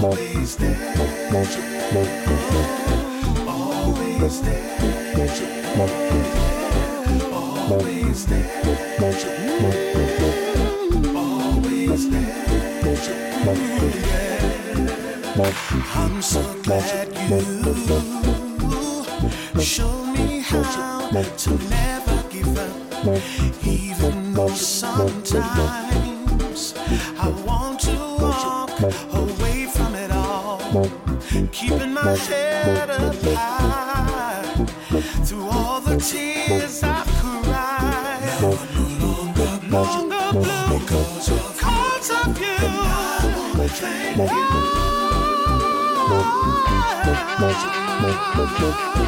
Always there. Always there. Always there. Always there. I'm so glad you show me how to never give up, even though sometimes. Move, move.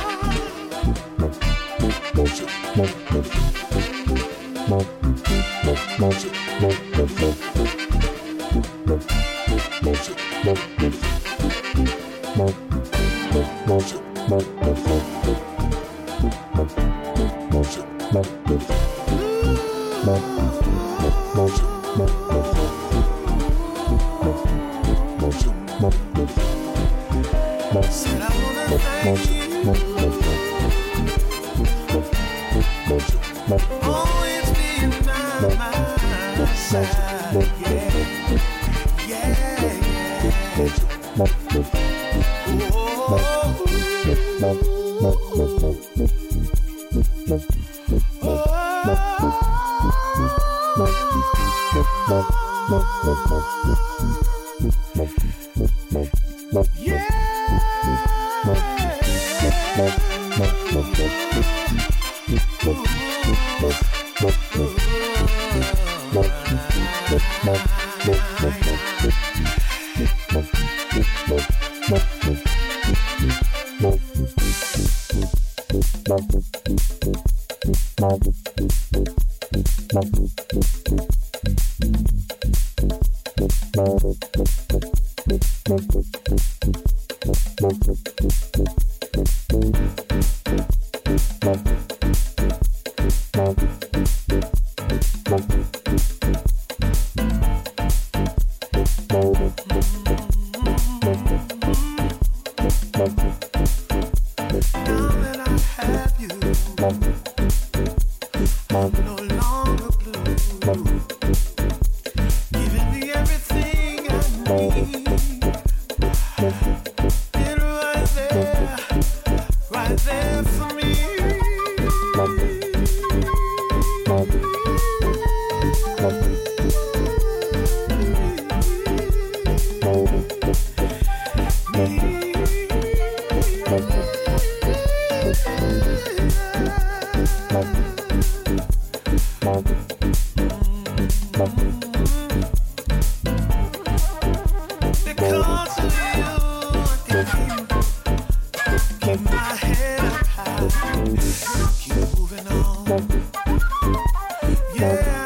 Yeah! Yeah.